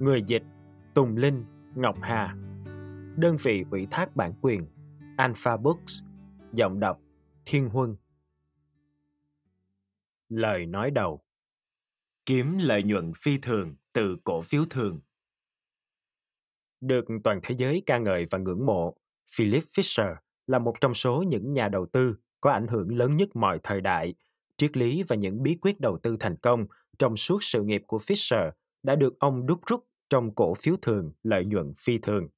Người dịch Tùng Linh, Ngọc Hà. Đơn vị ủy thác bản quyền Alpha Books. Giọng đọc Thiên Huân. Lời nói đầu Kiếm lợi nhuận phi thường từ cổ phiếu thường được toàn thế giới ca ngợi và ngưỡng mộ, Philip Fisher là một trong số những nhà đầu tư có ảnh hưởng lớn nhất mọi thời đại. Triết lý và những bí quyết đầu tư thành công trong suốt sự nghiệp của Fisher đã được ông đúc rút trong cổ phiếu thường lợi nhuận phi thường.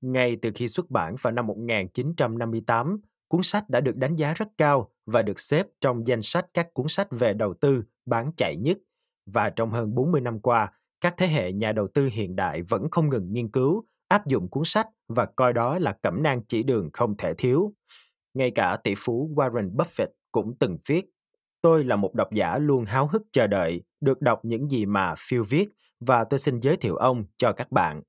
Ngay từ khi xuất bản vào năm 1958, cuốn sách đã được đánh giá rất cao và được xếp trong danh sách các cuốn sách về đầu tư bán chạy nhất. Và trong hơn 40 năm qua, các thế hệ nhà đầu tư hiện đại vẫn không ngừng nghiên cứu, áp dụng cuốn sách và coi đó là cẩm nang chỉ đường không thể thiếu. Ngay cả tỷ phú Warren Buffett cũng từng viết, tôi là một độc giả luôn háo hức chờ đợi được đọc những gì mà Phil viết và tôi xin giới thiệu ông cho các bạn.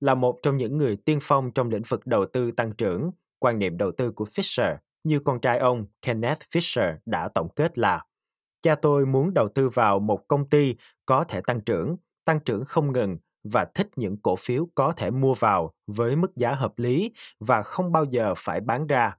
Là một trong những người tiên phong trong lĩnh vực đầu tư tăng trưởng, quan niệm đầu tư của Fisher như con trai ông Kenneth Fisher đã tổng kết là Cha tôi muốn đầu tư vào một công ty có thể tăng trưởng, tăng trưởng không ngừng và thích những cổ phiếu có thể mua vào với mức giá hợp lý và không bao giờ phải bán ra.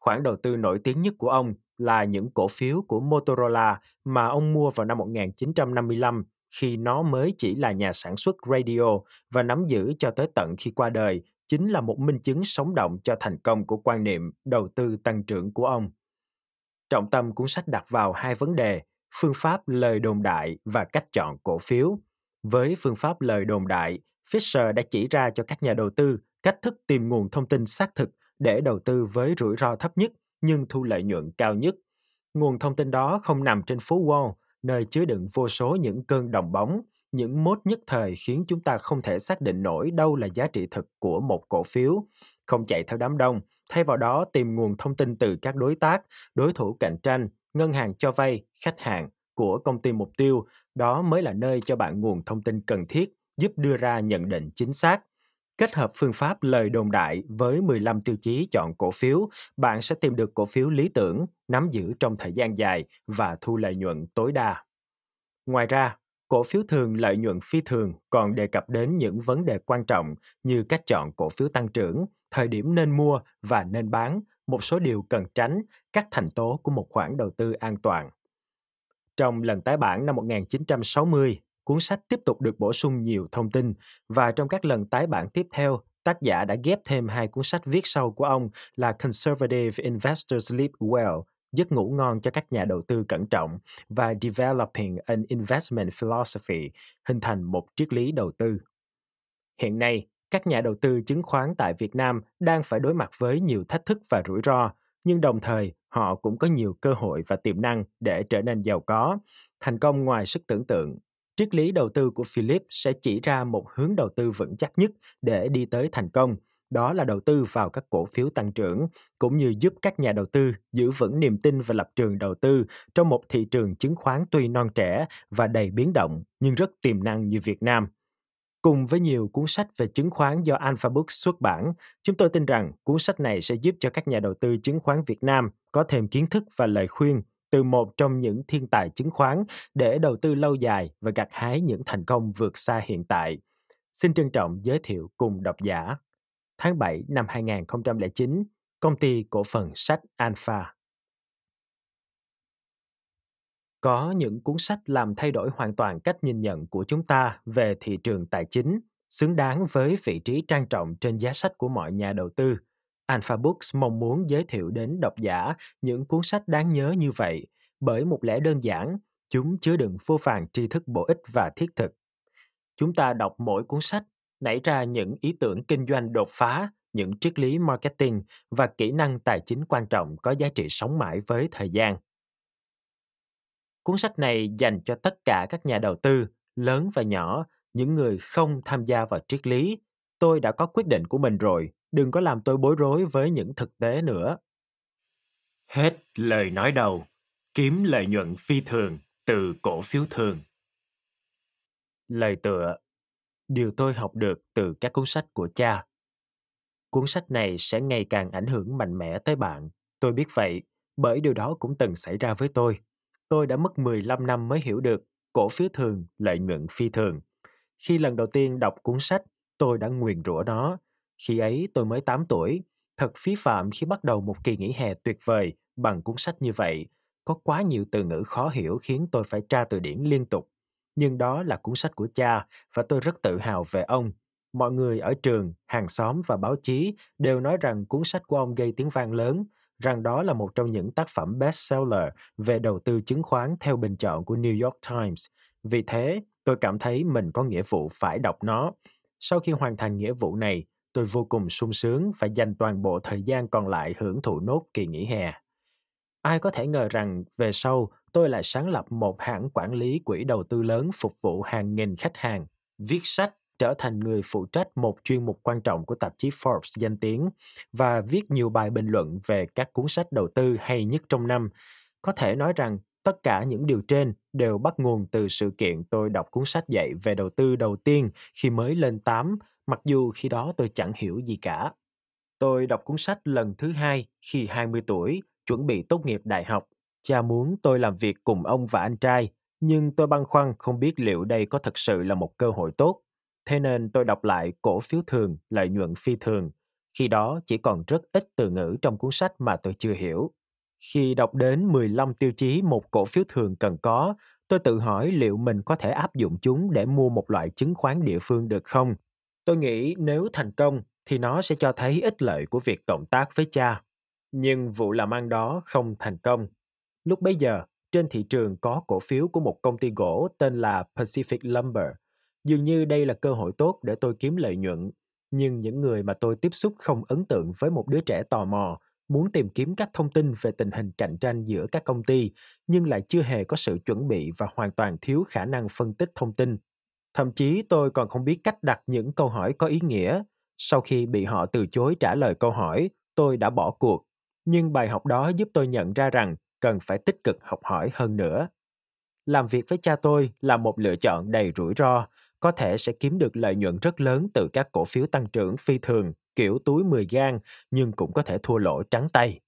Khoản đầu tư nổi tiếng nhất của ông là những cổ phiếu của Motorola mà ông mua vào năm 1955 khi nó mới chỉ là nhà sản xuất radio và nắm giữ cho tới tận khi qua đời chính là một minh chứng sống động cho thành công của quan niệm đầu tư tăng trưởng của ông. Trọng tâm cuốn sách đặt vào hai vấn đề, phương pháp lời đồn đại và cách chọn cổ phiếu. Với phương pháp lời đồn đại, Fisher đã chỉ ra cho các nhà đầu tư cách thức tìm nguồn thông tin xác thực để đầu tư với rủi ro thấp nhất nhưng thu lợi nhuận cao nhất. Nguồn thông tin đó không nằm trên phố Wall, nơi chứa đựng vô số những cơn đồng bóng, những mốt nhất thời khiến chúng ta không thể xác định nổi đâu là giá trị thực của một cổ phiếu. Không chạy theo đám đông, thay vào đó tìm nguồn thông tin từ các đối tác, đối thủ cạnh tranh, ngân hàng cho vay, khách hàng của công ty mục tiêu, đó mới là nơi cho bạn nguồn thông tin cần thiết giúp đưa ra nhận định chính xác. Kết hợp phương pháp lời đồn đại với 15 tiêu chí chọn cổ phiếu, bạn sẽ tìm được cổ phiếu lý tưởng, nắm giữ trong thời gian dài và thu lợi nhuận tối đa. Ngoài ra, cổ phiếu thường lợi nhuận phi thường còn đề cập đến những vấn đề quan trọng như cách chọn cổ phiếu tăng trưởng, thời điểm nên mua và nên bán, một số điều cần tránh, các thành tố của một khoản đầu tư an toàn. Trong lần tái bản năm 1960, cuốn sách tiếp tục được bổ sung nhiều thông tin và trong các lần tái bản tiếp theo, tác giả đã ghép thêm hai cuốn sách viết sau của ông là Conservative Investors Sleep Well, giấc ngủ ngon cho các nhà đầu tư cẩn trọng và Developing an Investment Philosophy, hình thành một triết lý đầu tư. Hiện nay, các nhà đầu tư chứng khoán tại Việt Nam đang phải đối mặt với nhiều thách thức và rủi ro, nhưng đồng thời họ cũng có nhiều cơ hội và tiềm năng để trở nên giàu có, thành công ngoài sức tưởng tượng. Triết lý đầu tư của Philip sẽ chỉ ra một hướng đầu tư vững chắc nhất để đi tới thành công, đó là đầu tư vào các cổ phiếu tăng trưởng, cũng như giúp các nhà đầu tư giữ vững niềm tin và lập trường đầu tư trong một thị trường chứng khoán tuy non trẻ và đầy biến động nhưng rất tiềm năng như Việt Nam. Cùng với nhiều cuốn sách về chứng khoán do Alpha Books xuất bản, chúng tôi tin rằng cuốn sách này sẽ giúp cho các nhà đầu tư chứng khoán Việt Nam có thêm kiến thức và lời khuyên từ một trong những thiên tài chứng khoán để đầu tư lâu dài và gặt hái những thành công vượt xa hiện tại. Xin trân trọng giới thiệu cùng độc giả. Tháng 7 năm 2009, công ty cổ phần sách Alpha. Có những cuốn sách làm thay đổi hoàn toàn cách nhìn nhận của chúng ta về thị trường tài chính, xứng đáng với vị trí trang trọng trên giá sách của mọi nhà đầu tư. Alpha Books mong muốn giới thiệu đến độc giả những cuốn sách đáng nhớ như vậy, bởi một lẽ đơn giản, chúng chứa đựng vô vàng tri thức bổ ích và thiết thực. Chúng ta đọc mỗi cuốn sách, nảy ra những ý tưởng kinh doanh đột phá, những triết lý marketing và kỹ năng tài chính quan trọng có giá trị sống mãi với thời gian. Cuốn sách này dành cho tất cả các nhà đầu tư, lớn và nhỏ, những người không tham gia vào triết lý. Tôi đã có quyết định của mình rồi, đừng có làm tôi bối rối với những thực tế nữa. Hết lời nói đầu, kiếm lợi nhuận phi thường từ cổ phiếu thường. Lời tựa Điều tôi học được từ các cuốn sách của cha. Cuốn sách này sẽ ngày càng ảnh hưởng mạnh mẽ tới bạn. Tôi biết vậy, bởi điều đó cũng từng xảy ra với tôi. Tôi đã mất 15 năm mới hiểu được cổ phiếu thường, lợi nhuận phi thường. Khi lần đầu tiên đọc cuốn sách, tôi đã nguyền rủa nó. Khi ấy tôi mới 8 tuổi, thật phí phạm khi bắt đầu một kỳ nghỉ hè tuyệt vời bằng cuốn sách như vậy. Có quá nhiều từ ngữ khó hiểu khiến tôi phải tra từ điển liên tục. Nhưng đó là cuốn sách của cha và tôi rất tự hào về ông. Mọi người ở trường, hàng xóm và báo chí đều nói rằng cuốn sách của ông gây tiếng vang lớn, rằng đó là một trong những tác phẩm bestseller về đầu tư chứng khoán theo bình chọn của New York Times. Vì thế, tôi cảm thấy mình có nghĩa vụ phải đọc nó. Sau khi hoàn thành nghĩa vụ này, tôi vô cùng sung sướng và dành toàn bộ thời gian còn lại hưởng thụ nốt kỳ nghỉ hè. Ai có thể ngờ rằng về sau tôi lại sáng lập một hãng quản lý quỹ đầu tư lớn phục vụ hàng nghìn khách hàng, viết sách, trở thành người phụ trách một chuyên mục quan trọng của tạp chí Forbes danh tiếng và viết nhiều bài bình luận về các cuốn sách đầu tư hay nhất trong năm. Có thể nói rằng tất cả những điều trên đều bắt nguồn từ sự kiện tôi đọc cuốn sách dạy về đầu tư đầu tiên khi mới lên 8, mặc dù khi đó tôi chẳng hiểu gì cả. Tôi đọc cuốn sách lần thứ hai khi 20 tuổi, chuẩn bị tốt nghiệp đại học. Cha muốn tôi làm việc cùng ông và anh trai, nhưng tôi băn khoăn không biết liệu đây có thật sự là một cơ hội tốt. Thế nên tôi đọc lại cổ phiếu thường, lợi nhuận phi thường. Khi đó chỉ còn rất ít từ ngữ trong cuốn sách mà tôi chưa hiểu. Khi đọc đến 15 tiêu chí một cổ phiếu thường cần có, tôi tự hỏi liệu mình có thể áp dụng chúng để mua một loại chứng khoán địa phương được không. Tôi nghĩ nếu thành công thì nó sẽ cho thấy ích lợi của việc cộng tác với cha. Nhưng vụ làm ăn đó không thành công. Lúc bấy giờ, trên thị trường có cổ phiếu của một công ty gỗ tên là Pacific Lumber. Dường như đây là cơ hội tốt để tôi kiếm lợi nhuận. Nhưng những người mà tôi tiếp xúc không ấn tượng với một đứa trẻ tò mò, muốn tìm kiếm các thông tin về tình hình cạnh tranh giữa các công ty, nhưng lại chưa hề có sự chuẩn bị và hoàn toàn thiếu khả năng phân tích thông tin. Thậm chí tôi còn không biết cách đặt những câu hỏi có ý nghĩa. Sau khi bị họ từ chối trả lời câu hỏi, tôi đã bỏ cuộc. Nhưng bài học đó giúp tôi nhận ra rằng cần phải tích cực học hỏi hơn nữa. Làm việc với cha tôi là một lựa chọn đầy rủi ro, có thể sẽ kiếm được lợi nhuận rất lớn từ các cổ phiếu tăng trưởng phi thường, kiểu túi 10 gan, nhưng cũng có thể thua lỗ trắng tay.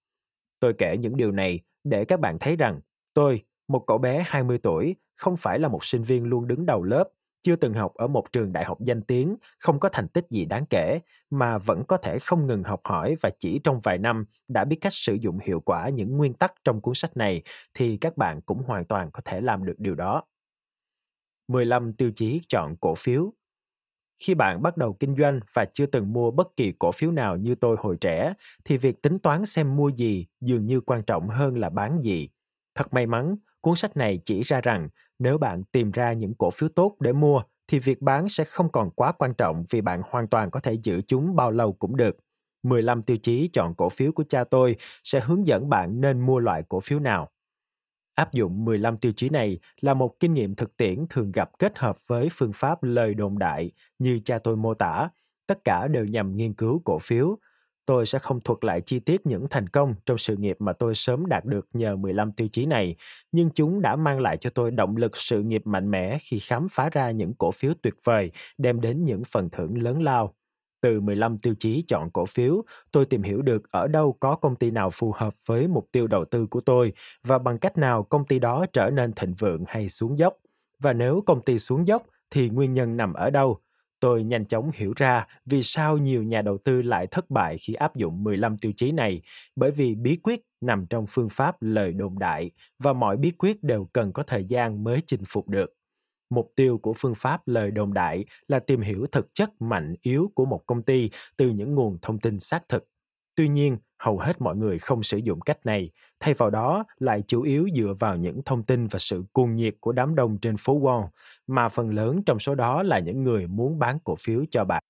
Tôi kể những điều này để các bạn thấy rằng tôi, một cậu bé 20 tuổi, không phải là một sinh viên luôn đứng đầu lớp, chưa từng học ở một trường đại học danh tiếng, không có thành tích gì đáng kể, mà vẫn có thể không ngừng học hỏi và chỉ trong vài năm đã biết cách sử dụng hiệu quả những nguyên tắc trong cuốn sách này, thì các bạn cũng hoàn toàn có thể làm được điều đó. 15 tiêu chí chọn cổ phiếu khi bạn bắt đầu kinh doanh và chưa từng mua bất kỳ cổ phiếu nào như tôi hồi trẻ, thì việc tính toán xem mua gì dường như quan trọng hơn là bán gì thật may mắn, cuốn sách này chỉ ra rằng nếu bạn tìm ra những cổ phiếu tốt để mua, thì việc bán sẽ không còn quá quan trọng vì bạn hoàn toàn có thể giữ chúng bao lâu cũng được. 15 tiêu chí chọn cổ phiếu của cha tôi sẽ hướng dẫn bạn nên mua loại cổ phiếu nào. Áp dụng 15 tiêu chí này là một kinh nghiệm thực tiễn thường gặp kết hợp với phương pháp lời đồn đại như cha tôi mô tả, tất cả đều nhằm nghiên cứu cổ phiếu, Tôi sẽ không thuật lại chi tiết những thành công trong sự nghiệp mà tôi sớm đạt được nhờ 15 tiêu chí này, nhưng chúng đã mang lại cho tôi động lực sự nghiệp mạnh mẽ khi khám phá ra những cổ phiếu tuyệt vời, đem đến những phần thưởng lớn lao. Từ 15 tiêu chí chọn cổ phiếu, tôi tìm hiểu được ở đâu có công ty nào phù hợp với mục tiêu đầu tư của tôi và bằng cách nào công ty đó trở nên thịnh vượng hay xuống dốc. Và nếu công ty xuống dốc thì nguyên nhân nằm ở đâu? Tôi nhanh chóng hiểu ra vì sao nhiều nhà đầu tư lại thất bại khi áp dụng 15 tiêu chí này, bởi vì bí quyết nằm trong phương pháp lời đồn đại và mọi bí quyết đều cần có thời gian mới chinh phục được. Mục tiêu của phương pháp lời đồn đại là tìm hiểu thực chất mạnh yếu của một công ty từ những nguồn thông tin xác thực. Tuy nhiên, hầu hết mọi người không sử dụng cách này, thay vào đó lại chủ yếu dựa vào những thông tin và sự cuồng nhiệt của đám đông trên phố Wall, mà phần lớn trong số đó là những người muốn bán cổ phiếu cho bạn.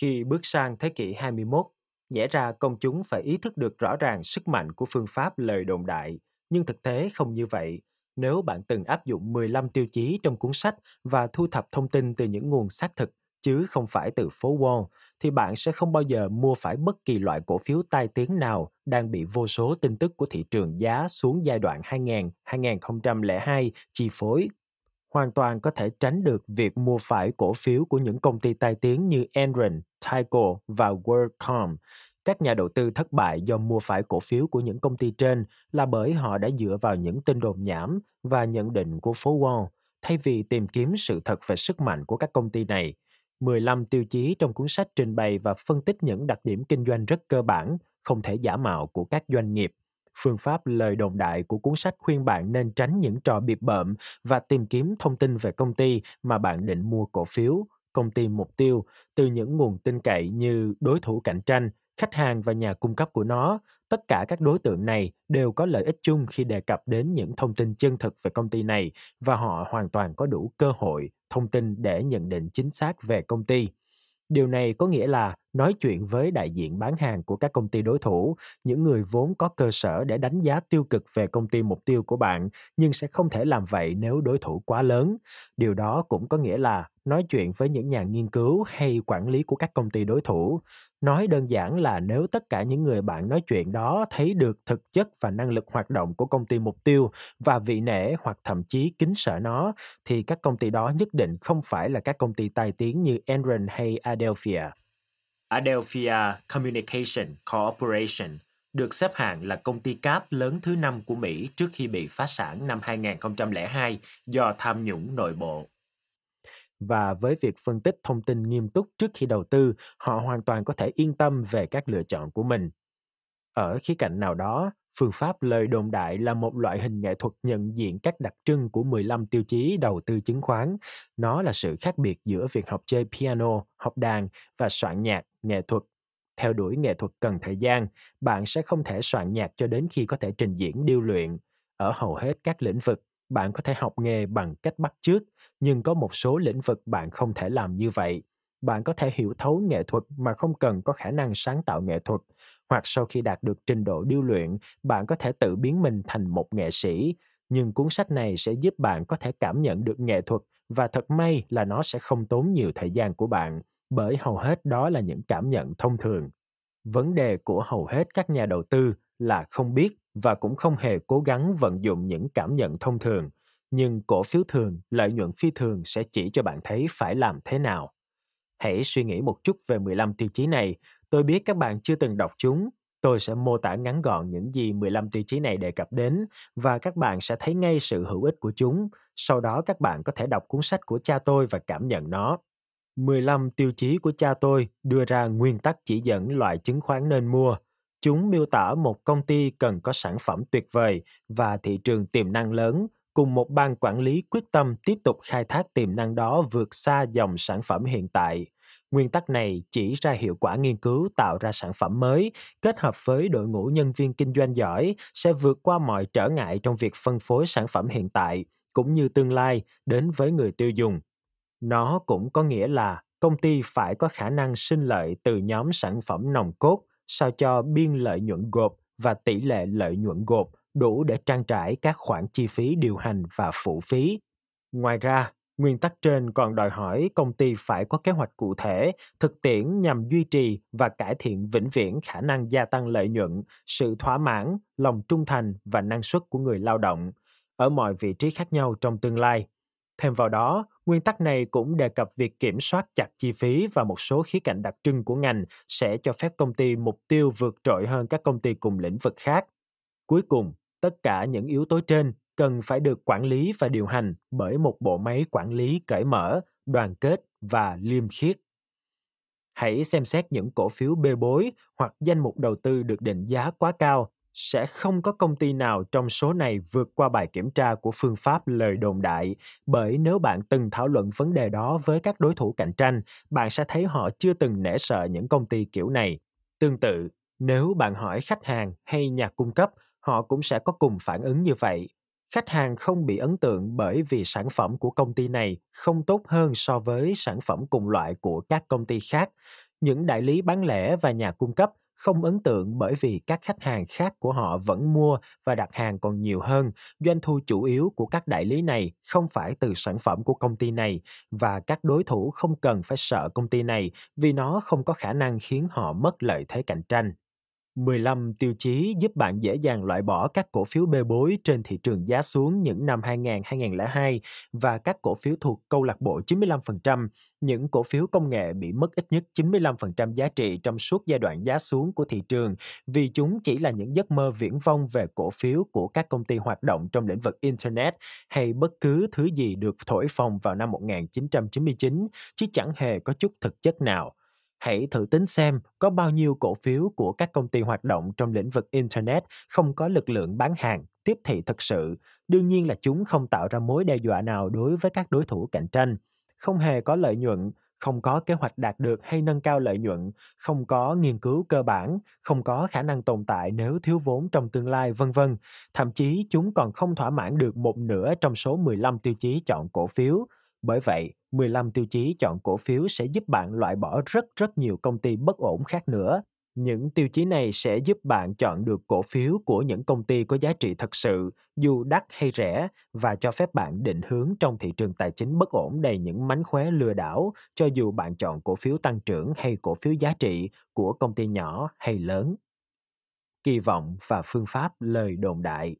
Khi bước sang thế kỷ 21, nhẽ ra công chúng phải ý thức được rõ ràng sức mạnh của phương pháp lời đồn đại, nhưng thực tế không như vậy. Nếu bạn từng áp dụng 15 tiêu chí trong cuốn sách và thu thập thông tin từ những nguồn xác thực chứ không phải từ phố Wall, thì bạn sẽ không bao giờ mua phải bất kỳ loại cổ phiếu tai tiếng nào đang bị vô số tin tức của thị trường giá xuống giai đoạn 2000-2002 chi phối. Hoàn toàn có thể tránh được việc mua phải cổ phiếu của những công ty tai tiếng như Enron, Tyco và WorldCom. Các nhà đầu tư thất bại do mua phải cổ phiếu của những công ty trên là bởi họ đã dựa vào những tin đồn nhảm và nhận định của phố Wall, thay vì tìm kiếm sự thật về sức mạnh của các công ty này. 15 tiêu chí trong cuốn sách trình bày và phân tích những đặc điểm kinh doanh rất cơ bản, không thể giả mạo của các doanh nghiệp. Phương pháp lời đồn đại của cuốn sách khuyên bạn nên tránh những trò bịp bợm và tìm kiếm thông tin về công ty mà bạn định mua cổ phiếu, công ty mục tiêu từ những nguồn tin cậy như đối thủ cạnh tranh, khách hàng và nhà cung cấp của nó. Tất cả các đối tượng này đều có lợi ích chung khi đề cập đến những thông tin chân thực về công ty này và họ hoàn toàn có đủ cơ hội thông tin để nhận định chính xác về công ty. Điều này có nghĩa là nói chuyện với đại diện bán hàng của các công ty đối thủ, những người vốn có cơ sở để đánh giá tiêu cực về công ty mục tiêu của bạn, nhưng sẽ không thể làm vậy nếu đối thủ quá lớn. Điều đó cũng có nghĩa là nói chuyện với những nhà nghiên cứu hay quản lý của các công ty đối thủ. Nói đơn giản là nếu tất cả những người bạn nói chuyện đó thấy được thực chất và năng lực hoạt động của công ty mục tiêu và vị nể hoặc thậm chí kính sợ nó, thì các công ty đó nhất định không phải là các công ty tai tiếng như Enron hay Adelphia. Adelphia Communication Corporation được xếp hạng là công ty cáp lớn thứ năm của Mỹ trước khi bị phá sản năm 2002 do tham nhũng nội bộ và với việc phân tích thông tin nghiêm túc trước khi đầu tư, họ hoàn toàn có thể yên tâm về các lựa chọn của mình. Ở khía cạnh nào đó, phương pháp lời đồn đại là một loại hình nghệ thuật nhận diện các đặc trưng của 15 tiêu chí đầu tư chứng khoán. Nó là sự khác biệt giữa việc học chơi piano, học đàn và soạn nhạc, nghệ thuật. Theo đuổi nghệ thuật cần thời gian, bạn sẽ không thể soạn nhạc cho đến khi có thể trình diễn điêu luyện. Ở hầu hết các lĩnh vực, bạn có thể học nghề bằng cách bắt chước nhưng có một số lĩnh vực bạn không thể làm như vậy. Bạn có thể hiểu thấu nghệ thuật mà không cần có khả năng sáng tạo nghệ thuật. Hoặc sau khi đạt được trình độ điêu luyện, bạn có thể tự biến mình thành một nghệ sĩ. Nhưng cuốn sách này sẽ giúp bạn có thể cảm nhận được nghệ thuật và thật may là nó sẽ không tốn nhiều thời gian của bạn, bởi hầu hết đó là những cảm nhận thông thường. Vấn đề của hầu hết các nhà đầu tư là không biết và cũng không hề cố gắng vận dụng những cảm nhận thông thường nhưng cổ phiếu thường lợi nhuận phi thường sẽ chỉ cho bạn thấy phải làm thế nào hãy suy nghĩ một chút về 15 tiêu chí này tôi biết các bạn chưa từng đọc chúng tôi sẽ mô tả ngắn gọn những gì 15 tiêu chí này đề cập đến và các bạn sẽ thấy ngay sự hữu ích của chúng. Sau đó các bạn có thể đọc cuốn sách của cha tôi và cảm nhận nó. 15 tiêu chí của cha tôi đưa ra nguyên tắc chỉ dẫn loại chứng khoán nên mua. Chúng miêu tả một công ty cần có sản phẩm tuyệt vời và thị trường tiềm năng lớn, cùng một ban quản lý quyết tâm tiếp tục khai thác tiềm năng đó vượt xa dòng sản phẩm hiện tại. Nguyên tắc này chỉ ra hiệu quả nghiên cứu tạo ra sản phẩm mới, kết hợp với đội ngũ nhân viên kinh doanh giỏi sẽ vượt qua mọi trở ngại trong việc phân phối sản phẩm hiện tại cũng như tương lai đến với người tiêu dùng. Nó cũng có nghĩa là công ty phải có khả năng sinh lợi từ nhóm sản phẩm nòng cốt sao cho biên lợi nhuận gộp và tỷ lệ lợi nhuận gộp đủ để trang trải các khoản chi phí điều hành và phụ phí. Ngoài ra, nguyên tắc trên còn đòi hỏi công ty phải có kế hoạch cụ thể, thực tiễn nhằm duy trì và cải thiện vĩnh viễn khả năng gia tăng lợi nhuận, sự thỏa mãn, lòng trung thành và năng suất của người lao động ở mọi vị trí khác nhau trong tương lai. Thêm vào đó, nguyên tắc này cũng đề cập việc kiểm soát chặt chi phí và một số khía cạnh đặc trưng của ngành sẽ cho phép công ty mục tiêu vượt trội hơn các công ty cùng lĩnh vực khác. Cuối cùng, tất cả những yếu tố trên cần phải được quản lý và điều hành bởi một bộ máy quản lý cởi mở, đoàn kết và liêm khiết. Hãy xem xét những cổ phiếu bê bối hoặc danh mục đầu tư được định giá quá cao sẽ không có công ty nào trong số này vượt qua bài kiểm tra của phương pháp lời đồn đại bởi nếu bạn từng thảo luận vấn đề đó với các đối thủ cạnh tranh bạn sẽ thấy họ chưa từng nể sợ những công ty kiểu này tương tự nếu bạn hỏi khách hàng hay nhà cung cấp họ cũng sẽ có cùng phản ứng như vậy khách hàng không bị ấn tượng bởi vì sản phẩm của công ty này không tốt hơn so với sản phẩm cùng loại của các công ty khác những đại lý bán lẻ và nhà cung cấp không ấn tượng bởi vì các khách hàng khác của họ vẫn mua và đặt hàng còn nhiều hơn. Doanh thu chủ yếu của các đại lý này không phải từ sản phẩm của công ty này và các đối thủ không cần phải sợ công ty này vì nó không có khả năng khiến họ mất lợi thế cạnh tranh. 15 tiêu chí giúp bạn dễ dàng loại bỏ các cổ phiếu bê bối trên thị trường giá xuống những năm 2000-2002 và các cổ phiếu thuộc câu lạc bộ 95%, những cổ phiếu công nghệ bị mất ít nhất 95% giá trị trong suốt giai đoạn giá xuống của thị trường vì chúng chỉ là những giấc mơ viễn vông về cổ phiếu của các công ty hoạt động trong lĩnh vực Internet hay bất cứ thứ gì được thổi phồng vào năm 1999 chứ chẳng hề có chút thực chất nào hãy thử tính xem có bao nhiêu cổ phiếu của các công ty hoạt động trong lĩnh vực internet không có lực lượng bán hàng tiếp thị thực sự đương nhiên là chúng không tạo ra mối đe dọa nào đối với các đối thủ cạnh tranh không hề có lợi nhuận không có kế hoạch đạt được hay nâng cao lợi nhuận, không có nghiên cứu cơ bản, không có khả năng tồn tại nếu thiếu vốn trong tương lai, vân vân. Thậm chí chúng còn không thỏa mãn được một nửa trong số 15 tiêu chí chọn cổ phiếu. Bởi vậy, 15 tiêu chí chọn cổ phiếu sẽ giúp bạn loại bỏ rất rất nhiều công ty bất ổn khác nữa. Những tiêu chí này sẽ giúp bạn chọn được cổ phiếu của những công ty có giá trị thật sự, dù đắt hay rẻ, và cho phép bạn định hướng trong thị trường tài chính bất ổn đầy những mánh khóe lừa đảo, cho dù bạn chọn cổ phiếu tăng trưởng hay cổ phiếu giá trị của công ty nhỏ hay lớn. Kỳ vọng và phương pháp lời đồn đại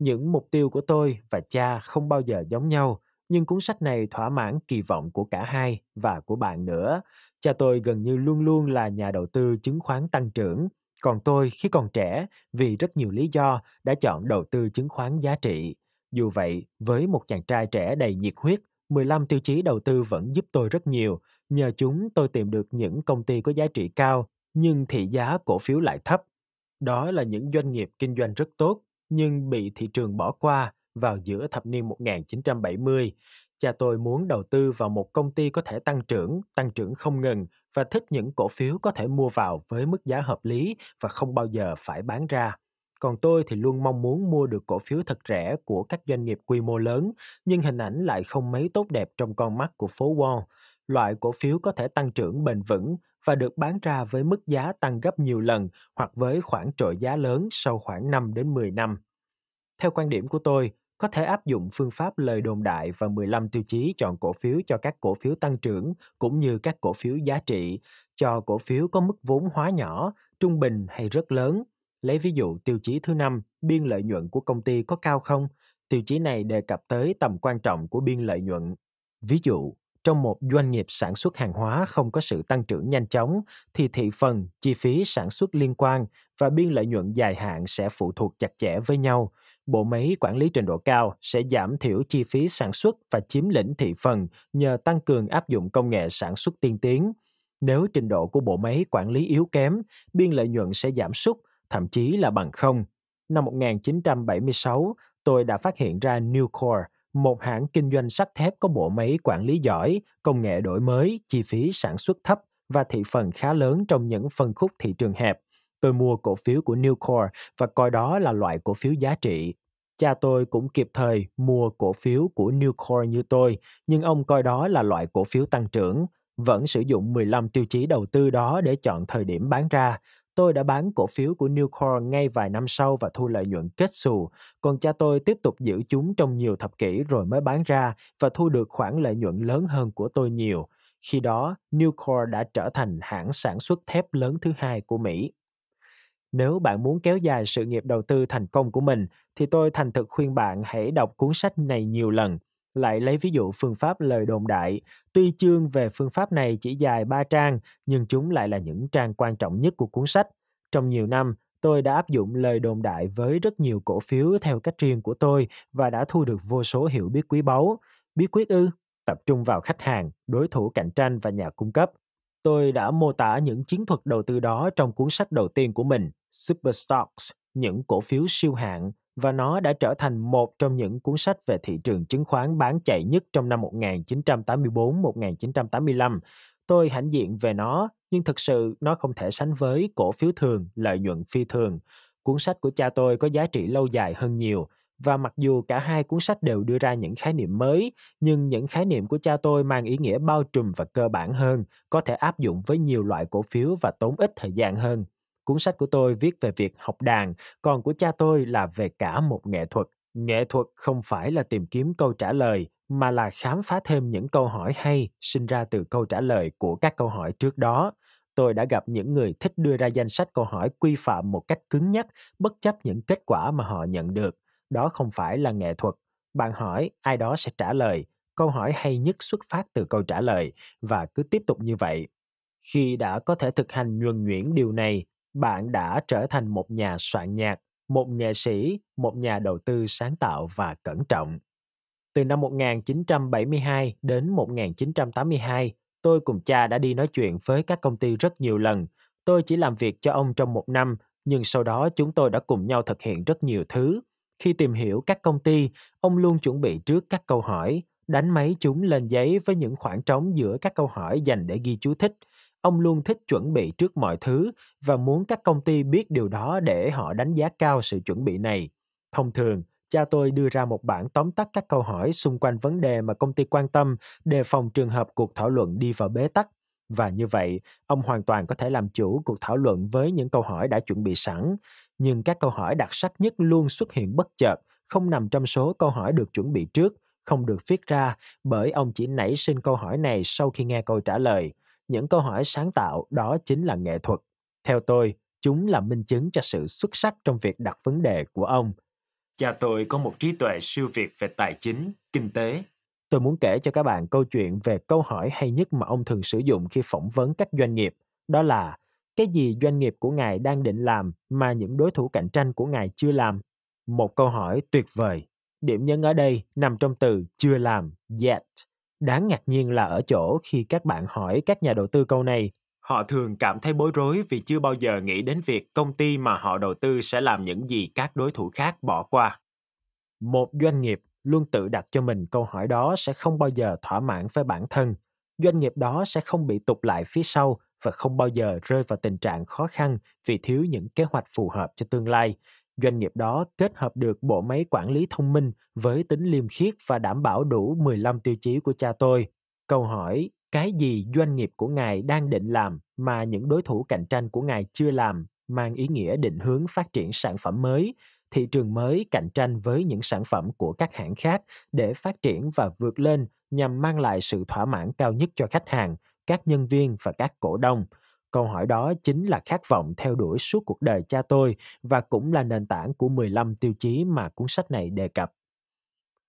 Những mục tiêu của tôi và cha không bao giờ giống nhau, nhưng cuốn sách này thỏa mãn kỳ vọng của cả hai và của bạn nữa. Cha tôi gần như luôn luôn là nhà đầu tư chứng khoán tăng trưởng, còn tôi khi còn trẻ vì rất nhiều lý do đã chọn đầu tư chứng khoán giá trị. Dù vậy, với một chàng trai trẻ đầy nhiệt huyết, 15 tiêu chí đầu tư vẫn giúp tôi rất nhiều. Nhờ chúng tôi tìm được những công ty có giá trị cao, nhưng thị giá cổ phiếu lại thấp. Đó là những doanh nghiệp kinh doanh rất tốt, nhưng bị thị trường bỏ qua vào giữa thập niên 1970. Cha tôi muốn đầu tư vào một công ty có thể tăng trưởng, tăng trưởng không ngừng và thích những cổ phiếu có thể mua vào với mức giá hợp lý và không bao giờ phải bán ra. Còn tôi thì luôn mong muốn mua được cổ phiếu thật rẻ của các doanh nghiệp quy mô lớn, nhưng hình ảnh lại không mấy tốt đẹp trong con mắt của phố Wall. Loại cổ phiếu có thể tăng trưởng bền vững và được bán ra với mức giá tăng gấp nhiều lần hoặc với khoản trội giá lớn sau khoảng 5 đến 10 năm. Theo quan điểm của tôi, có thể áp dụng phương pháp lời đồn đại và 15 tiêu chí chọn cổ phiếu cho các cổ phiếu tăng trưởng cũng như các cổ phiếu giá trị, cho cổ phiếu có mức vốn hóa nhỏ, trung bình hay rất lớn. Lấy ví dụ tiêu chí thứ năm, biên lợi nhuận của công ty có cao không? Tiêu chí này đề cập tới tầm quan trọng của biên lợi nhuận. Ví dụ, trong một doanh nghiệp sản xuất hàng hóa không có sự tăng trưởng nhanh chóng thì thị phần, chi phí sản xuất liên quan và biên lợi nhuận dài hạn sẽ phụ thuộc chặt chẽ với nhau bộ máy quản lý trình độ cao sẽ giảm thiểu chi phí sản xuất và chiếm lĩnh thị phần nhờ tăng cường áp dụng công nghệ sản xuất tiên tiến. Nếu trình độ của bộ máy quản lý yếu kém, biên lợi nhuận sẽ giảm sút, thậm chí là bằng không. Năm 1976, tôi đã phát hiện ra Nucor, một hãng kinh doanh sắt thép có bộ máy quản lý giỏi, công nghệ đổi mới, chi phí sản xuất thấp và thị phần khá lớn trong những phân khúc thị trường hẹp. Tôi mua cổ phiếu của newcore và coi đó là loại cổ phiếu giá trị. Cha tôi cũng kịp thời mua cổ phiếu của newcore như tôi, nhưng ông coi đó là loại cổ phiếu tăng trưởng, vẫn sử dụng 15 tiêu chí đầu tư đó để chọn thời điểm bán ra. Tôi đã bán cổ phiếu của newcore ngay vài năm sau và thu lợi nhuận kết xù, còn cha tôi tiếp tục giữ chúng trong nhiều thập kỷ rồi mới bán ra và thu được khoản lợi nhuận lớn hơn của tôi nhiều. Khi đó, newcore đã trở thành hãng sản xuất thép lớn thứ hai của Mỹ. Nếu bạn muốn kéo dài sự nghiệp đầu tư thành công của mình, thì tôi thành thực khuyên bạn hãy đọc cuốn sách này nhiều lần. Lại lấy ví dụ phương pháp lời đồn đại. Tuy chương về phương pháp này chỉ dài 3 trang, nhưng chúng lại là những trang quan trọng nhất của cuốn sách. Trong nhiều năm, tôi đã áp dụng lời đồn đại với rất nhiều cổ phiếu theo cách riêng của tôi và đã thu được vô số hiểu biết quý báu. Bí quyết ư? Tập trung vào khách hàng, đối thủ cạnh tranh và nhà cung cấp. Tôi đã mô tả những chiến thuật đầu tư đó trong cuốn sách đầu tiên của mình, Superstocks, những cổ phiếu siêu hạng, và nó đã trở thành một trong những cuốn sách về thị trường chứng khoán bán chạy nhất trong năm 1984-1985. Tôi hãnh diện về nó, nhưng thực sự nó không thể sánh với cổ phiếu thường, lợi nhuận phi thường. Cuốn sách của cha tôi có giá trị lâu dài hơn nhiều, và mặc dù cả hai cuốn sách đều đưa ra những khái niệm mới nhưng những khái niệm của cha tôi mang ý nghĩa bao trùm và cơ bản hơn có thể áp dụng với nhiều loại cổ phiếu và tốn ít thời gian hơn Cuốn sách của tôi viết về việc học đàn, còn của cha tôi là về cả một nghệ thuật. Nghệ thuật không phải là tìm kiếm câu trả lời, mà là khám phá thêm những câu hỏi hay sinh ra từ câu trả lời của các câu hỏi trước đó. Tôi đã gặp những người thích đưa ra danh sách câu hỏi quy phạm một cách cứng nhắc, bất chấp những kết quả mà họ nhận được. Đó không phải là nghệ thuật. Bạn hỏi, ai đó sẽ trả lời. Câu hỏi hay nhất xuất phát từ câu trả lời và cứ tiếp tục như vậy. Khi đã có thể thực hành nhuần nhuyễn điều này, bạn đã trở thành một nhà soạn nhạc, một nghệ sĩ, một nhà đầu tư sáng tạo và cẩn trọng. Từ năm 1972 đến 1982, tôi cùng cha đã đi nói chuyện với các công ty rất nhiều lần. Tôi chỉ làm việc cho ông trong một năm, nhưng sau đó chúng tôi đã cùng nhau thực hiện rất nhiều thứ. Khi tìm hiểu các công ty, ông luôn chuẩn bị trước các câu hỏi, đánh máy chúng lên giấy với những khoảng trống giữa các câu hỏi dành để ghi chú thích. Ông luôn thích chuẩn bị trước mọi thứ và muốn các công ty biết điều đó để họ đánh giá cao sự chuẩn bị này. Thông thường, cha tôi đưa ra một bản tóm tắt các câu hỏi xung quanh vấn đề mà công ty quan tâm đề phòng trường hợp cuộc thảo luận đi vào bế tắc. Và như vậy ông hoàn toàn có thể làm chủ cuộc thảo luận với những câu hỏi đã chuẩn bị sẵn. Nhưng các câu hỏi đặc sắc nhất luôn xuất hiện bất chợt không nằm trong số câu hỏi được chuẩn bị trước không được viết ra bởi ông chỉ nảy sinh câu hỏi này sau khi nghe câu trả lời những câu hỏi sáng tạo đó chính là nghệ thuật theo tôi chúng là minh chứng cho sự xuất sắc trong việc đặt vấn đề của ông Cha tôi có một trí tuệ siêu việt về tài chính, kinh tế. Tôi muốn kể cho các bạn câu chuyện về câu hỏi hay nhất mà ông thường sử dụng khi phỏng vấn các doanh nghiệp. Đó là, cái gì doanh nghiệp của ngài đang định làm mà những đối thủ cạnh tranh của ngài chưa làm? Một câu hỏi tuyệt vời. Điểm nhấn ở đây nằm trong từ chưa làm, yet. Đáng ngạc nhiên là ở chỗ khi các bạn hỏi các nhà đầu tư câu này, Họ thường cảm thấy bối rối vì chưa bao giờ nghĩ đến việc công ty mà họ đầu tư sẽ làm những gì các đối thủ khác bỏ qua. Một doanh nghiệp luôn tự đặt cho mình câu hỏi đó sẽ không bao giờ thỏa mãn với bản thân. Doanh nghiệp đó sẽ không bị tụt lại phía sau và không bao giờ rơi vào tình trạng khó khăn vì thiếu những kế hoạch phù hợp cho tương lai. Doanh nghiệp đó kết hợp được bộ máy quản lý thông minh với tính liêm khiết và đảm bảo đủ 15 tiêu chí của cha tôi. Câu hỏi, cái gì doanh nghiệp của ngài đang định làm mà những đối thủ cạnh tranh của ngài chưa làm mang ý nghĩa định hướng phát triển sản phẩm mới thị trường mới cạnh tranh với những sản phẩm của các hãng khác để phát triển và vượt lên nhằm mang lại sự thỏa mãn cao nhất cho khách hàng, các nhân viên và các cổ đông câu hỏi đó chính là khát vọng theo đuổi suốt cuộc đời cha tôi và cũng là nền tảng của 15 tiêu chí mà cuốn sách này đề cập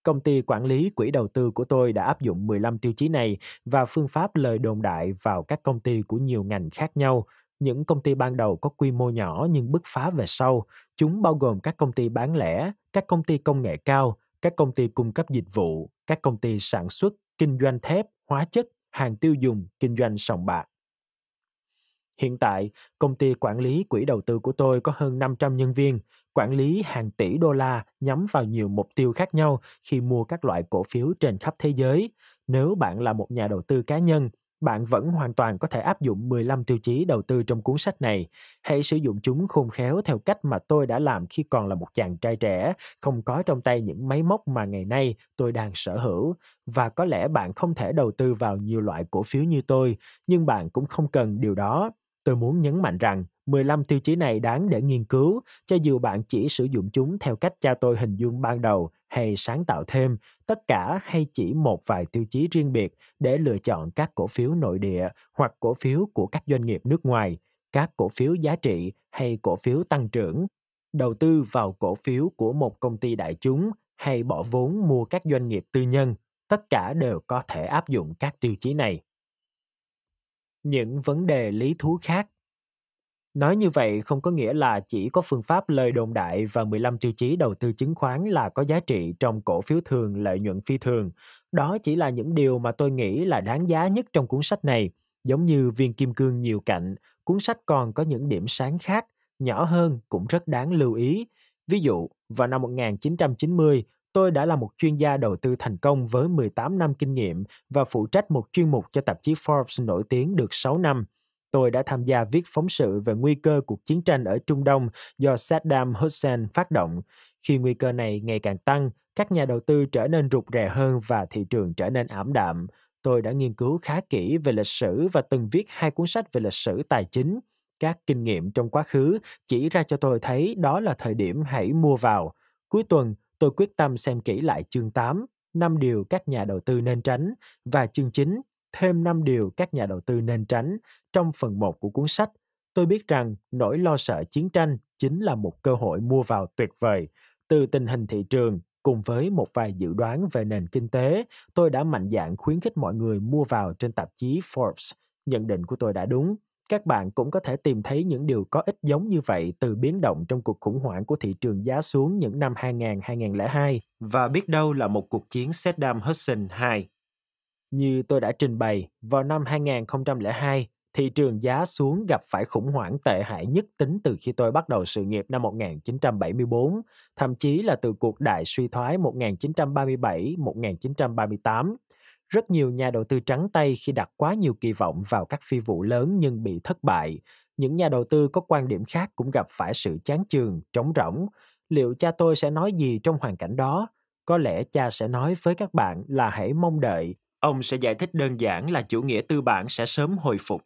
Công ty quản lý quỹ đầu tư của tôi đã áp dụng 15 tiêu chí này và phương pháp lời đồn đại vào các công ty của nhiều ngành khác nhau. Những công ty ban đầu có quy mô nhỏ nhưng bứt phá về sau. Chúng bao gồm các công ty bán lẻ, các công ty công nghệ cao, các công ty cung cấp dịch vụ, các công ty sản xuất, kinh doanh thép, hóa chất, hàng tiêu dùng, kinh doanh sòng bạc. Hiện tại, công ty quản lý quỹ đầu tư của tôi có hơn 500 nhân viên, quản lý hàng tỷ đô la nhắm vào nhiều mục tiêu khác nhau khi mua các loại cổ phiếu trên khắp thế giới. Nếu bạn là một nhà đầu tư cá nhân, bạn vẫn hoàn toàn có thể áp dụng 15 tiêu chí đầu tư trong cuốn sách này. Hãy sử dụng chúng khôn khéo theo cách mà tôi đã làm khi còn là một chàng trai trẻ, không có trong tay những máy móc mà ngày nay tôi đang sở hữu. Và có lẽ bạn không thể đầu tư vào nhiều loại cổ phiếu như tôi, nhưng bạn cũng không cần điều đó Tôi muốn nhấn mạnh rằng 15 tiêu chí này đáng để nghiên cứu, cho dù bạn chỉ sử dụng chúng theo cách cha tôi hình dung ban đầu hay sáng tạo thêm, tất cả hay chỉ một vài tiêu chí riêng biệt để lựa chọn các cổ phiếu nội địa hoặc cổ phiếu của các doanh nghiệp nước ngoài, các cổ phiếu giá trị hay cổ phiếu tăng trưởng, đầu tư vào cổ phiếu của một công ty đại chúng hay bỏ vốn mua các doanh nghiệp tư nhân, tất cả đều có thể áp dụng các tiêu chí này những vấn đề lý thú khác. Nói như vậy không có nghĩa là chỉ có phương pháp lời đồn đại và 15 tiêu chí đầu tư chứng khoán là có giá trị trong cổ phiếu thường lợi nhuận phi thường. Đó chỉ là những điều mà tôi nghĩ là đáng giá nhất trong cuốn sách này. Giống như viên kim cương nhiều cạnh, cuốn sách còn có những điểm sáng khác, nhỏ hơn cũng rất đáng lưu ý. Ví dụ, vào năm 1990, Tôi đã là một chuyên gia đầu tư thành công với 18 năm kinh nghiệm và phụ trách một chuyên mục cho tạp chí Forbes nổi tiếng được 6 năm. Tôi đã tham gia viết phóng sự về nguy cơ cuộc chiến tranh ở Trung Đông do Saddam Hussein phát động. Khi nguy cơ này ngày càng tăng, các nhà đầu tư trở nên rụt rè hơn và thị trường trở nên ảm đạm. Tôi đã nghiên cứu khá kỹ về lịch sử và từng viết hai cuốn sách về lịch sử tài chính Các kinh nghiệm trong quá khứ chỉ ra cho tôi thấy đó là thời điểm hãy mua vào. Cuối tuần, tôi quyết tâm xem kỹ lại chương 8, 5 điều các nhà đầu tư nên tránh và chương 9, thêm 5 điều các nhà đầu tư nên tránh trong phần 1 của cuốn sách. Tôi biết rằng nỗi lo sợ chiến tranh chính là một cơ hội mua vào tuyệt vời. Từ tình hình thị trường cùng với một vài dự đoán về nền kinh tế, tôi đã mạnh dạn khuyến khích mọi người mua vào trên tạp chí Forbes. Nhận định của tôi đã đúng. Các bạn cũng có thể tìm thấy những điều có ích giống như vậy từ biến động trong cuộc khủng hoảng của thị trường giá xuống những năm 2000-2002 và biết đâu là một cuộc chiến Saddam Hussein 2. Như tôi đã trình bày, vào năm 2002, thị trường giá xuống gặp phải khủng hoảng tệ hại nhất tính từ khi tôi bắt đầu sự nghiệp năm 1974, thậm chí là từ cuộc đại suy thoái 1937-1938. Rất nhiều nhà đầu tư trắng tay khi đặt quá nhiều kỳ vọng vào các phi vụ lớn nhưng bị thất bại. Những nhà đầu tư có quan điểm khác cũng gặp phải sự chán chường, trống rỗng. Liệu cha tôi sẽ nói gì trong hoàn cảnh đó? Có lẽ cha sẽ nói với các bạn là hãy mong đợi. Ông sẽ giải thích đơn giản là chủ nghĩa tư bản sẽ sớm hồi phục.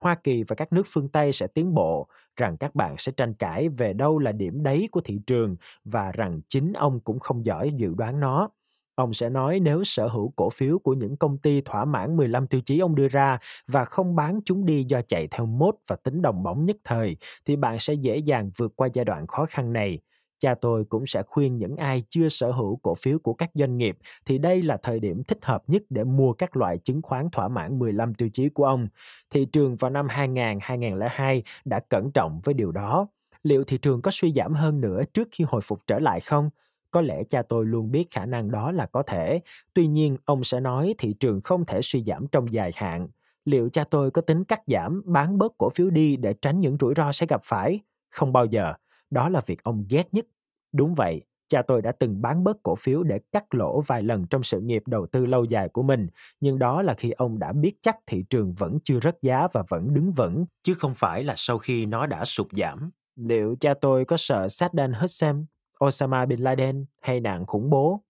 Hoa Kỳ và các nước phương Tây sẽ tiến bộ, rằng các bạn sẽ tranh cãi về đâu là điểm đáy của thị trường và rằng chính ông cũng không giỏi dự đoán nó. Ông sẽ nói nếu sở hữu cổ phiếu của những công ty thỏa mãn 15 tiêu chí ông đưa ra và không bán chúng đi do chạy theo mốt và tính đồng bóng nhất thời, thì bạn sẽ dễ dàng vượt qua giai đoạn khó khăn này. Cha tôi cũng sẽ khuyên những ai chưa sở hữu cổ phiếu của các doanh nghiệp thì đây là thời điểm thích hợp nhất để mua các loại chứng khoán thỏa mãn 15 tiêu chí của ông. Thị trường vào năm 2000-2002 đã cẩn trọng với điều đó. Liệu thị trường có suy giảm hơn nữa trước khi hồi phục trở lại không? Có lẽ cha tôi luôn biết khả năng đó là có thể. Tuy nhiên, ông sẽ nói thị trường không thể suy giảm trong dài hạn. Liệu cha tôi có tính cắt giảm, bán bớt cổ phiếu đi để tránh những rủi ro sẽ gặp phải? Không bao giờ. Đó là việc ông ghét nhất. Đúng vậy, cha tôi đã từng bán bớt cổ phiếu để cắt lỗ vài lần trong sự nghiệp đầu tư lâu dài của mình, nhưng đó là khi ông đã biết chắc thị trường vẫn chưa rớt giá và vẫn đứng vững, chứ không phải là sau khi nó đã sụt giảm. Liệu cha tôi có sợ Saddam Hussein, Osama Bin Laden hay nạn khủng bố?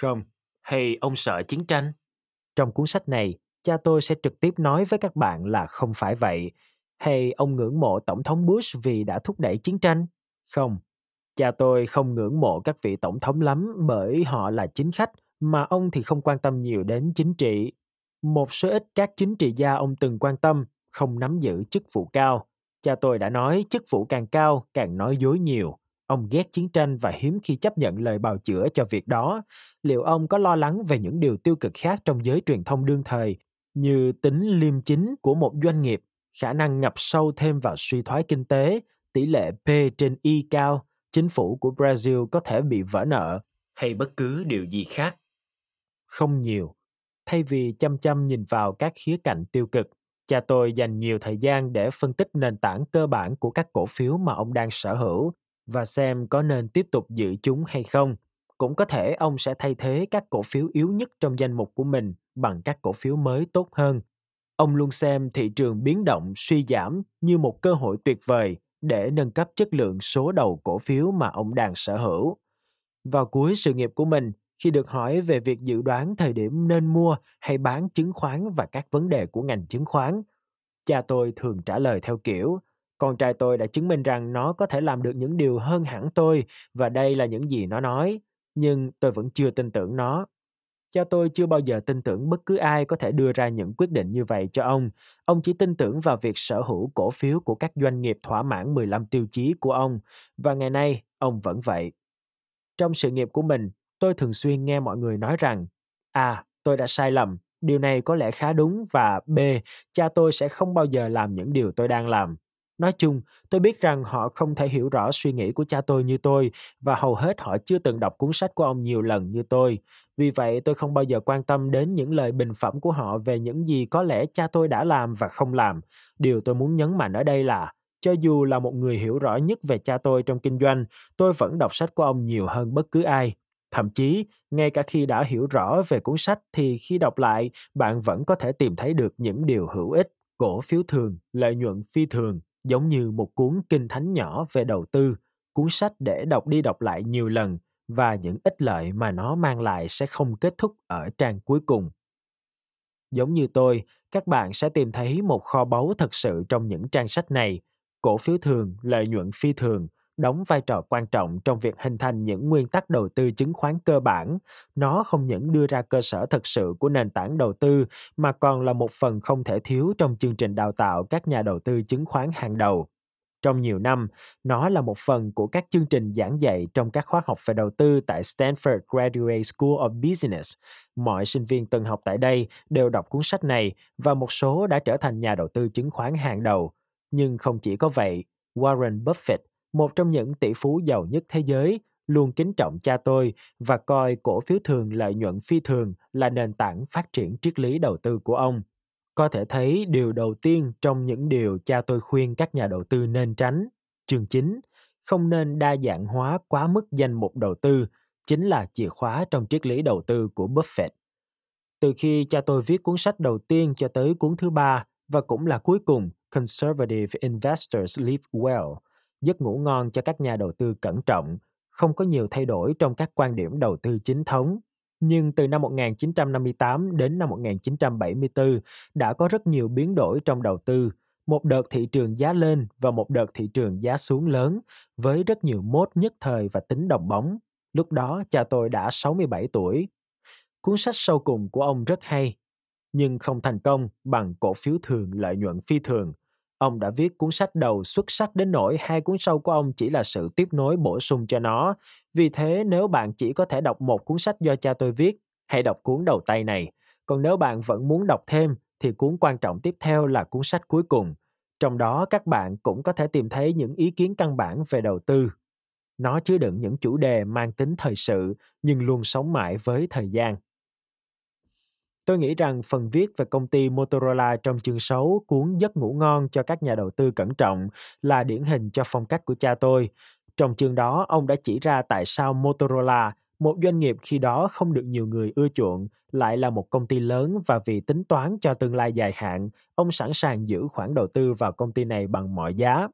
Không. Hay ông sợ chiến tranh? Trong cuốn sách này, cha tôi sẽ trực tiếp nói với các bạn là không phải vậy. Hay ông ngưỡng mộ Tổng thống Bush vì đã thúc đẩy chiến tranh? Không. Cha tôi không ngưỡng mộ các vị tổng thống lắm bởi họ là chính khách, mà ông thì không quan tâm nhiều đến chính trị. Một số ít các chính trị gia ông từng quan tâm, không nắm giữ chức vụ cao. Cha tôi đã nói chức vụ càng cao càng nói dối nhiều. Ông ghét chiến tranh và hiếm khi chấp nhận lời bào chữa cho việc đó. Liệu ông có lo lắng về những điều tiêu cực khác trong giới truyền thông đương thời, như tính liêm chính của một doanh nghiệp, khả năng ngập sâu thêm vào suy thoái kinh tế, tỷ lệ P trên Y cao, chính phủ của Brazil có thể bị vỡ nợ, hay bất cứ điều gì khác? Không nhiều. Thay vì chăm chăm nhìn vào các khía cạnh tiêu cực, cha tôi dành nhiều thời gian để phân tích nền tảng cơ bản của các cổ phiếu mà ông đang sở hữu và xem có nên tiếp tục giữ chúng hay không. Cũng có thể ông sẽ thay thế các cổ phiếu yếu nhất trong danh mục của mình bằng các cổ phiếu mới tốt hơn. Ông luôn xem thị trường biến động suy giảm như một cơ hội tuyệt vời để nâng cấp chất lượng số đầu cổ phiếu mà ông đang sở hữu. Vào cuối sự nghiệp của mình, khi được hỏi về việc dự đoán thời điểm nên mua hay bán chứng khoán và các vấn đề của ngành chứng khoán, cha tôi thường trả lời theo kiểu con trai tôi đã chứng minh rằng nó có thể làm được những điều hơn hẳn tôi và đây là những gì nó nói, nhưng tôi vẫn chưa tin tưởng nó. Cha tôi chưa bao giờ tin tưởng bất cứ ai có thể đưa ra những quyết định như vậy cho ông. Ông chỉ tin tưởng vào việc sở hữu cổ phiếu của các doanh nghiệp thỏa mãn 15 tiêu chí của ông, và ngày nay ông vẫn vậy. Trong sự nghiệp của mình, tôi thường xuyên nghe mọi người nói rằng, à, tôi đã sai lầm, điều này có lẽ khá đúng và B, cha tôi sẽ không bao giờ làm những điều tôi đang làm. Nói chung, tôi biết rằng họ không thể hiểu rõ suy nghĩ của cha tôi như tôi và hầu hết họ chưa từng đọc cuốn sách của ông nhiều lần như tôi. Vì vậy, tôi không bao giờ quan tâm đến những lời bình phẩm của họ về những gì có lẽ cha tôi đã làm và không làm. Điều tôi muốn nhấn mạnh ở đây là cho dù là một người hiểu rõ nhất về cha tôi trong kinh doanh, tôi vẫn đọc sách của ông nhiều hơn bất cứ ai. Thậm chí, ngay cả khi đã hiểu rõ về cuốn sách thì khi đọc lại, bạn vẫn có thể tìm thấy được những điều hữu ích, cổ phiếu thường, lợi nhuận phi thường, giống như một cuốn kinh thánh nhỏ về đầu tư, cuốn sách để đọc đi đọc lại nhiều lần và những ích lợi mà nó mang lại sẽ không kết thúc ở trang cuối cùng. Giống như tôi, các bạn sẽ tìm thấy một kho báu thật sự trong những trang sách này, cổ phiếu thường, lợi nhuận phi thường đóng vai trò quan trọng trong việc hình thành những nguyên tắc đầu tư chứng khoán cơ bản. Nó không những đưa ra cơ sở thực sự của nền tảng đầu tư mà còn là một phần không thể thiếu trong chương trình đào tạo các nhà đầu tư chứng khoán hàng đầu. Trong nhiều năm, nó là một phần của các chương trình giảng dạy trong các khóa học về đầu tư tại Stanford Graduate School of Business. Mọi sinh viên từng học tại đây đều đọc cuốn sách này và một số đã trở thành nhà đầu tư chứng khoán hàng đầu. Nhưng không chỉ có vậy, Warren Buffett, một trong những tỷ phú giàu nhất thế giới, luôn kính trọng cha tôi và coi cổ phiếu thường lợi nhuận phi thường là nền tảng phát triển triết lý đầu tư của ông. Có thể thấy điều đầu tiên trong những điều cha tôi khuyên các nhà đầu tư nên tránh, chương 9, không nên đa dạng hóa quá mức danh mục đầu tư, chính là chìa khóa trong triết lý đầu tư của Buffett. Từ khi cha tôi viết cuốn sách đầu tiên cho tới cuốn thứ ba và cũng là cuối cùng, Conservative Investors Live Well, giấc ngủ ngon cho các nhà đầu tư cẩn trọng, không có nhiều thay đổi trong các quan điểm đầu tư chính thống. Nhưng từ năm 1958 đến năm 1974 đã có rất nhiều biến đổi trong đầu tư, một đợt thị trường giá lên và một đợt thị trường giá xuống lớn với rất nhiều mốt nhất thời và tính đồng bóng. Lúc đó cha tôi đã 67 tuổi. Cuốn sách sau cùng của ông rất hay, nhưng không thành công bằng cổ phiếu thường lợi nhuận phi thường – Ông đã viết cuốn sách đầu xuất sắc đến nỗi hai cuốn sau của ông chỉ là sự tiếp nối bổ sung cho nó. Vì thế nếu bạn chỉ có thể đọc một cuốn sách do cha tôi viết, hãy đọc cuốn đầu tay này. Còn nếu bạn vẫn muốn đọc thêm thì cuốn quan trọng tiếp theo là cuốn sách cuối cùng. Trong đó các bạn cũng có thể tìm thấy những ý kiến căn bản về đầu tư. Nó chứa đựng những chủ đề mang tính thời sự nhưng luôn sống mãi với thời gian. Tôi nghĩ rằng phần viết về công ty Motorola trong chương 6 cuốn Giấc ngủ ngon cho các nhà đầu tư cẩn trọng là điển hình cho phong cách của cha tôi. Trong chương đó, ông đã chỉ ra tại sao Motorola, một doanh nghiệp khi đó không được nhiều người ưa chuộng, lại là một công ty lớn và vì tính toán cho tương lai dài hạn, ông sẵn sàng giữ khoản đầu tư vào công ty này bằng mọi giá.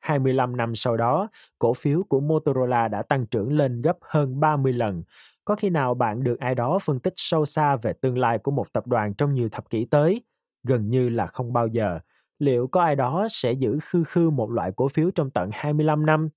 25 năm sau đó, cổ phiếu của Motorola đã tăng trưởng lên gấp hơn 30 lần, có khi nào bạn được ai đó phân tích sâu xa về tương lai của một tập đoàn trong nhiều thập kỷ tới? Gần như là không bao giờ. Liệu có ai đó sẽ giữ khư khư một loại cổ phiếu trong tận 25 năm?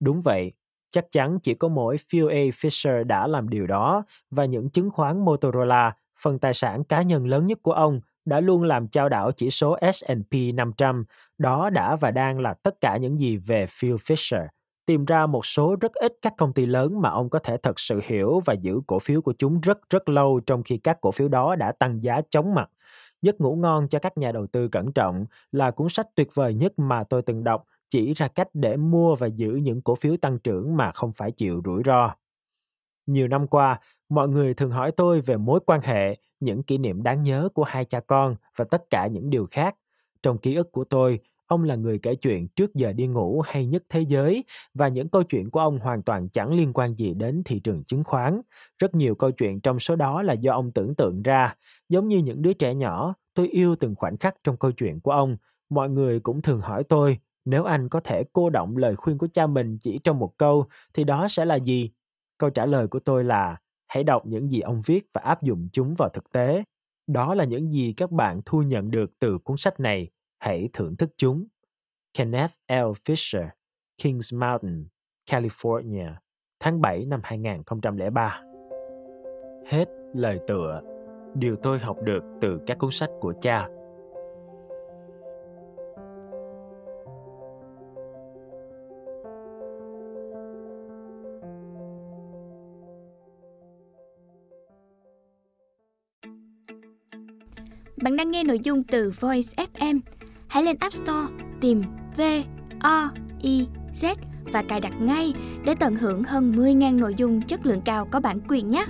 Đúng vậy, chắc chắn chỉ có mỗi Phil A. Fisher đã làm điều đó và những chứng khoán Motorola, phần tài sản cá nhân lớn nhất của ông, đã luôn làm trao đảo chỉ số S&P 500. Đó đã và đang là tất cả những gì về Phil Fisher tìm ra một số rất ít các công ty lớn mà ông có thể thật sự hiểu và giữ cổ phiếu của chúng rất rất lâu trong khi các cổ phiếu đó đã tăng giá chóng mặt. Giấc ngủ ngon cho các nhà đầu tư cẩn trọng là cuốn sách tuyệt vời nhất mà tôi từng đọc chỉ ra cách để mua và giữ những cổ phiếu tăng trưởng mà không phải chịu rủi ro. Nhiều năm qua, mọi người thường hỏi tôi về mối quan hệ, những kỷ niệm đáng nhớ của hai cha con và tất cả những điều khác. Trong ký ức của tôi, Ông là người kể chuyện trước giờ đi ngủ hay nhất thế giới và những câu chuyện của ông hoàn toàn chẳng liên quan gì đến thị trường chứng khoán. Rất nhiều câu chuyện trong số đó là do ông tưởng tượng ra. Giống như những đứa trẻ nhỏ, tôi yêu từng khoảnh khắc trong câu chuyện của ông. Mọi người cũng thường hỏi tôi, nếu anh có thể cô động lời khuyên của cha mình chỉ trong một câu, thì đó sẽ là gì? Câu trả lời của tôi là, hãy đọc những gì ông viết và áp dụng chúng vào thực tế. Đó là những gì các bạn thu nhận được từ cuốn sách này Hãy thưởng thức chúng. Kenneth L. Fisher, Kings Mountain, California, tháng 7 năm 2003. Hết lời tựa. Điều tôi học được từ các cuốn sách của cha Bạn đang nghe nội dung từ Voice FM hãy lên App Store tìm V O I Z và cài đặt ngay để tận hưởng hơn 10.000 nội dung chất lượng cao có bản quyền nhé.